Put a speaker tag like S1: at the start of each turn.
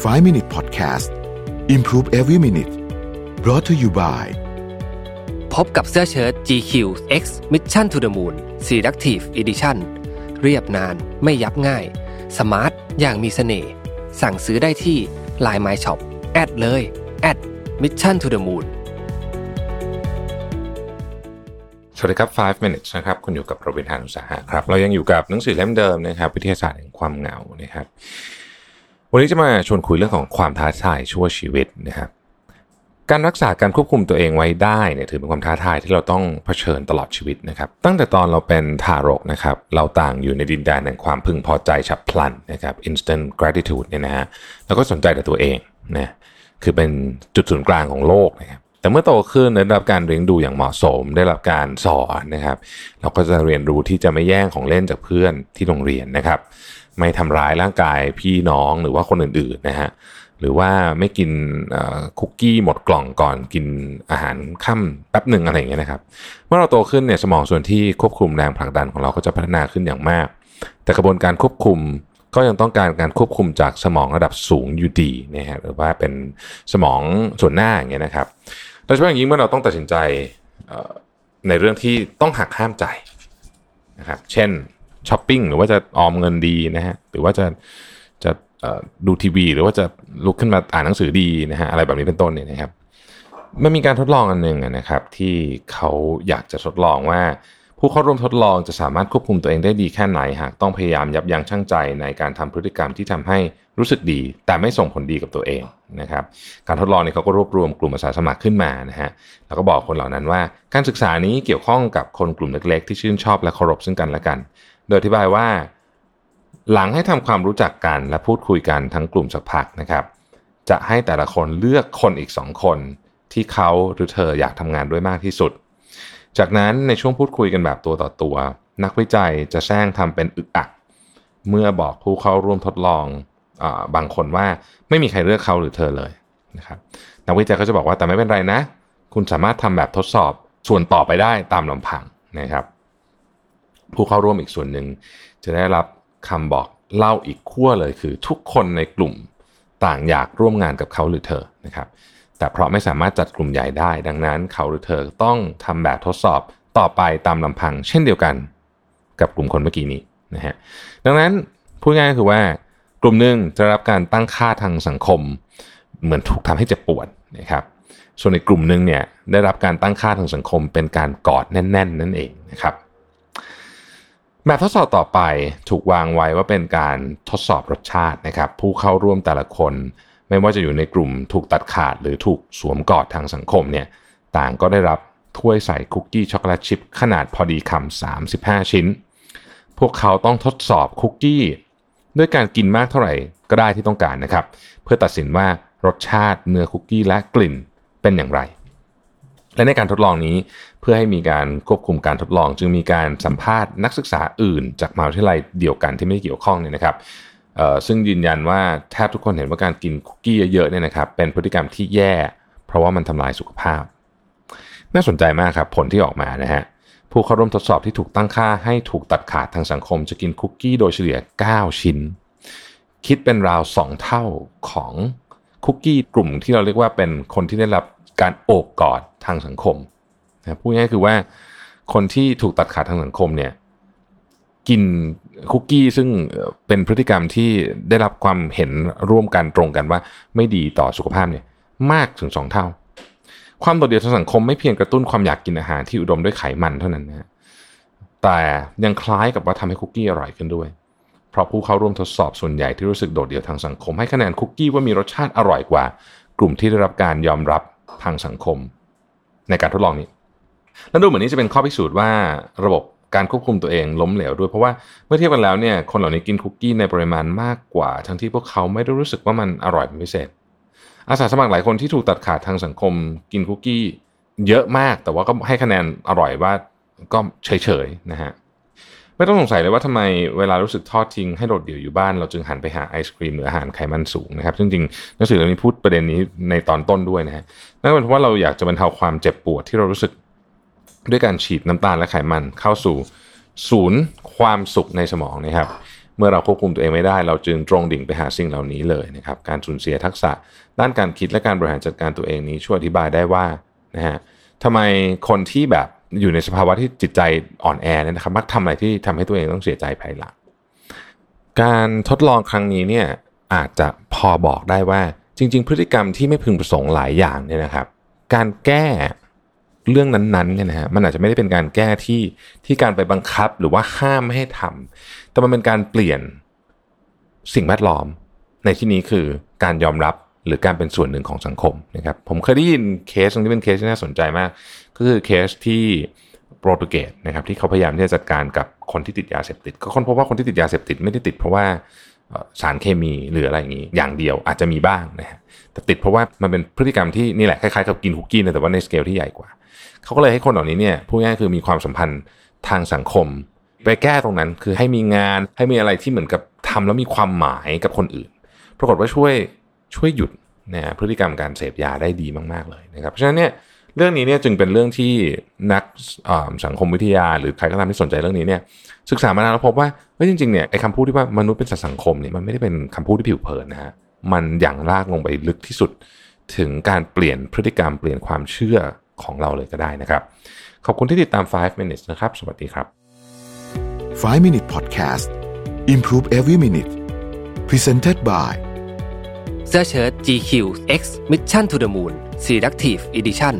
S1: 5 Minute Podcast Improve Every Minute brought to you by
S2: พบกับเสื้อเชิ้ต GQ X Mission to the Moon Selective Edition เรียบนานไม่ยับง่าย สมาร์ท อย่างมีเสน่ห์ สั่งซื้อได้ที่ Line My Shop แอดเลยแอด Mission to the Moon
S3: สวัสดีครับ 5 minutes นะครับ คุณอยู่กับโรบินทานุสาหะครับ เรายังอยู่กับหนังสือเล่มเดิมนะครับ วิทยาศาสตร์แห่งความเหงานะครับ วันนี้จะมาชวนคุยเรื่องของความท้าทายชั่วชีวิตนะครับการรักษาการควบคุมตัวเองไว้ได้เนี่ยถือเป็นความท้าทายที่เราต้องเผชิญตลอดชีวิตนะครับ ตั้งแต่ตอนเราเป็นทารกนะครับ เราต่างอยู่ในดินแดนแห่งความพึงพอใจฉับพลันนะครับ instant gratitude เนี่ยนะฮะแล้วก็สนใจแต่ตัวเองนะคือเป็นจุดศูนย์กลางของโลกนะครับแต่เมื่อโตขึ้นได้รับการเลี้ยงดูอย่างเหมาะสม ได้รับการสอนนะครับ เราก็จะเรียนรู้ที่จะไม่แย่งของเล่นจากเพื่อนที่โรงเรียนนะครับ ไม่ทำร้ายร่างกายพี่น้องหรือว่าคนอื่นๆนะฮะหรือว่าไม่กินคุกกี้หมดกล่องก่อนกินอาหารค่ำแป๊บหนึ่งอะไรอย่างเงี้ยนะครับเมื่อเราโตขึ้นเนี่ยสมองส่วนที่ควบคุมแรงผลักดันของเราก็จะพัฒนาขึ้นอย่างมาก แต่กระบวนการควบคุมก็ยังต้องการการควบคุมจากสมองระดับสูงอยู่ดีนะฮะหรือว่าเป็นสมองส่วนหน้าอย่างเงี้ยนะครับโดยเฉพาะอย่างยิ่งเมื่อเราต้องตัดสินใจในเรื่องที่ต้องหักห้ามใจนะครับ เช่น ช้อปปิ้งหรือว่าจะออมเงินดีนะฮะหรือว่าจะจะดูทีวี หรือว่าจะลุกขึ้นมาอ่านหนังสือดีนะฮะอะไรแบบนี้เป็นต้นเนี่ยนะครับมันมีการทดลองอันหนึ่งนะครับ ที่เขาอยากจะทดลองว่า ผู้เข้าร่วมทดลองจะสามารถควบคุมตัวเองได้ดีแค่ไหนหากต้องพยายามยับยั้งชั่งใจในการทำพฤติกรรมที่ทำให้รู้สึกดี แต่ไม่ส่งผลดีกับตัวเองนะครับ การทดลองนี้เขาก็รวบรวมกลุ่มอาสาสมัครขึ้นมานะฮะแล้วก็บอกคนเหล่านั้นว่า การศึกษานี้เกี่ยวข้องกับคนกลุ่มเล็กๆ ที่ชื่นชอบและเคารพซึ่งกันและกัน โดยอธิบายว่า หลังให้ทำความรู้จักกันและพูดคุยกันทั้งกลุ่มสักพักนะครับ จะให้แต่ละคนเลือกคนอีกสองคน ที่เขาหรือเธออยากทำงานด้วยมากที่สุด จากนั้นในช่วงพูดคุยกันแบบตัวต่อตัว นักวิจัยจะแซงทำเป็นอึกอัก เมื่อบอกผู้เข้าร่วมทดลองอบางคนว่าไม่มีใครเลือกเขาหรือเธอเลยนะครับนักวิจัยก็จะบอกว่าแต่ไม่เป็นไรนะ คุณสามารถทำแบบทดสอบส่วนต่อไปได้ตามลำพังนะครับ ผู้เข้าร่วมอีกส่วนหนึ่งจะได้รับคำบอกเล่าอีกขั้วเลยคือทุกคนในกลุ่มต่างอยากร่วมงานกับเขาหรือเธอนะครับ แต่เพราะไม่สามารถจัดกลุ่มใหญ่ได้ ดังนั้นเขาหรือเธอต้องทำแบบทดสอบต่อไปตามลำพัง เช่นเดียวกันกับกลุ่มคนเมื่อกี้นี้นะฮะดังนั้นพูดง่ายก็คือว่ากลุ่มหนึ่งจะรับการตั้งค่าทางสังคม เหมือนถูกทำให้เจ็บปวดนะครับ ส่วนในกลุ่มหนึ่งเนี่ยได้รับการตั้งค่าทางสังคมเป็นการกอดแน่น ๆ นั่นเองนะครับ แบบทดสอบต่อไปถูกวางไว้ว่าเป็นการทดสอบรสชาตินะครับ ผู้เข้าร่วมแต่ละคน ไม่ว่าจะอยู่ในกลุ่มถูกตัดขาดหรือถูกสวมกอดทางสังคมเนี่ยต่างก็ได้รับถ้วยใส่คุกกี้ช็อกโกแลตชิพขนาดพอดีคำ35 ชิ้น พวกเขาต้องทดสอบคุกกี้ ด้วยการกินมากเท่าไหร่ก็ได้ที่ต้องการนะครับ เพื่อตัดสินว่ารสชาติเนื้อคุกกี้และกลิ่นเป็นอย่างไร และในการทดลองนี้เพื่อให้มีการควบคุมการทดลอง จึงมีการสัมภาษณ์นักศึกษาอื่น จากมหาวิทยาลัยเดียวกันที่ไม่เกี่ยวข้องเนี่ยนะครับซึ่งยืนยันว่าแทบทุกคนเห็นว่าการกินคุกกี้เยอะๆเนี่ยนะครับเป็นพฤติกรรมที่แย่ เพราะว่ามันทำลายสุขภาพ น่าสนใจมากครับผลที่ออกมานะฮะผู้เข้าร่วมทดสอบที่ถูกตั้งค่าให้ถูกตัดขาดทางสังคม จะกินคุกกี้โดยเฉลี่ย 9 ชิ้น คิดเป็นราว 2 เท่าของคุกกี้กลุ่มที่เราเรียกว่าเป็นคนที่ได้รับ การโอบกอดทางสังคมนะพูดง่ายคือว่าคนที่ถูกตัดขาดทางสังคมเนี่ยกินคุกกี้ซึ่งเป็นพฤติกรรมที่ได้รับความเห็นร่วมกันตรงกันว่า ไม่ดีต่อสุขภาพเนี่ยมากถึงสองเท่า ความโดดเดี่ยวทางสังคมไม่เพียงกระตุ้นความอยากกินอาหารที่อุดมด้วยไขมันเท่านั้นนะแต่ยังคล้ายกับว่าทำให้คุกกี้อร่อยขึ้นด้วย เพราะผู้เข้าร่วมทดสอบส่วนใหญ่ที่รู้สึกโดดเดี่ยวทางสังคม ให้คะแนนคุกกี้ว่ามีรสชาติอร่อยกว่า กลุ่มที่ได้รับการยอมรับ ทางสังคม ในการทดลองนี้ และดูเหมือนนี้จะเป็นข้อพิสูจน์ว่าระบบการควบคุมตัวเองล้มเหลวด้วยเพราะว่าเมื่อเทียบกันแล้วเนี่ยคนเหล่านี้กินคุกกี้ในปริมาณมากกว่า ทั้งที่พวกเขาไม่ได้รู้สึกว่ามันอร่อยเป็นพิเศษ อาสาสมัครหลายคนที่ถูกตัดขาดทางสังคม กินคุกกี้เยอะมากแต่ว่าก็ให้คะแนนอร่อยว่าก็เฉยๆนะฮะ ไม่ต้องสงสัยเลยว่าทำไมเวลารู้สึกทอดทิ้งให้โดดเดี่ยวอยู่บ้าน เราจึงหันไปหาไอศครีมหรืออาหารไขมันสูงนะครับซึ่งจริงหนังสือเล่มนี้พูดประเด็นนี้ในตอนต้นด้วยนะฮะนั่นเป็นเพราะว่าเราอยากจะบรรเทาความเจ็บปวดที่เรารู้สึกด้วยการฉีดน้ำตาลและไขมันเข้าสู่ศูนย์ความสุขในสมองนะครับเมื่อเราควบคุมตัวเองไม่ได้ เราจึงตรงดิ่งไปหาสิ่งเหล่านี้เลยนะครับการสูญเสียทักษะด้านการคิดและการบริหารจัดการตัวเองนี้ช่วยอธิบายได้ว่านะฮะทำไมคนที่แบบ อยู่ในสภาวะที่จิตใจอ่อนแอเนี่ยนะครับ มักทำอะไรที่ทำให้ตัวเองต้องเสียใจภายหลังการทดลองครั้งนี้เนี่ยอาจจะพอบอกได้ว่าจริง ๆ พฤติกรรมที่ไม่พึงประสงค์หลายอย่างเนี่ยนะครับ การแก้เรื่องนั้นๆเนี่ยนะฮะมันอาจจะไม่ได้เป็นการแก้ที่ที่การไปบังคับหรือว่าห้ามไม่ให้ทำแต่มันเป็นการเปลี่ยนสิ่งแวดล้อม ในที่นี้คือการยอมรับหรือการเป็นส่วนหนึ่งของสังคมนะครับผมเคยได้ยินเคสนึงที่เป็นเคสที่น่าสนใจมาก ก็คือเคสที่โปรตุเกสนะครับที่เขาพยายามที่จะจัดการกับคนที่ติดยาเสพติด ก็ค้นพบว่าคนที่ติดยาเสพติดไม่ได้ติดเพราะว่าสารเคมีหรืออะไรอย่างนี้ อย่างเดียวอาจจะมีบ้างนะฮะแต่ติดเพราะว่ามันเป็นพฤติกรรมที่นี่แหละคล้ายๆกับกินคุกกี้นะแต่ว่าในสเกลที่ใหญ่กว่า เขาก็เลยให้คนเหล่านี้เนี่ยพูดง่ายคือมีความสัมพันธ์ทางสังคม ไปแก้ตรงนั้นคือให้มีงานให้มีอะไรที่เหมือนกับทำแล้วมีความหมายกับคนอื่น ปรากฏว่าช่วยช่วยหยุดนะพฤติกรรมการเสพยาได้ดีมาก ๆเลยนะครับเพราะฉะนั้นเนี่ย เรื่องนี้เนี่ยจึงเป็นเรื่องที่นักสังคมวิทยา หรือใครก็ตามที่สนใจเรื่องนี้เนี่ยศึกษามานานแล้วพบว่าเฮ้ยจริงๆเนี่ยไอ้คำพูดที่ว่ามนุษย์เป็นสัตว์สังคมเนี่ยมันไม่ได้เป็นคำพูดที่ผิวเผินนะฮะมันอย่างลากลงไปลึกที่สุด ถึงการเปลี่ยนพฤติกรรมเปลี่ยนความเชื่อของเราเลยก็ได้นะครับ ขอบคุณที่ติดตาม 5 minutes นะครับ สวัสดีครับ
S1: 5 minute podcast improve every minute presented by
S2: เสื้อเชิ้ต GQ X Mission to the Moon Selective Edition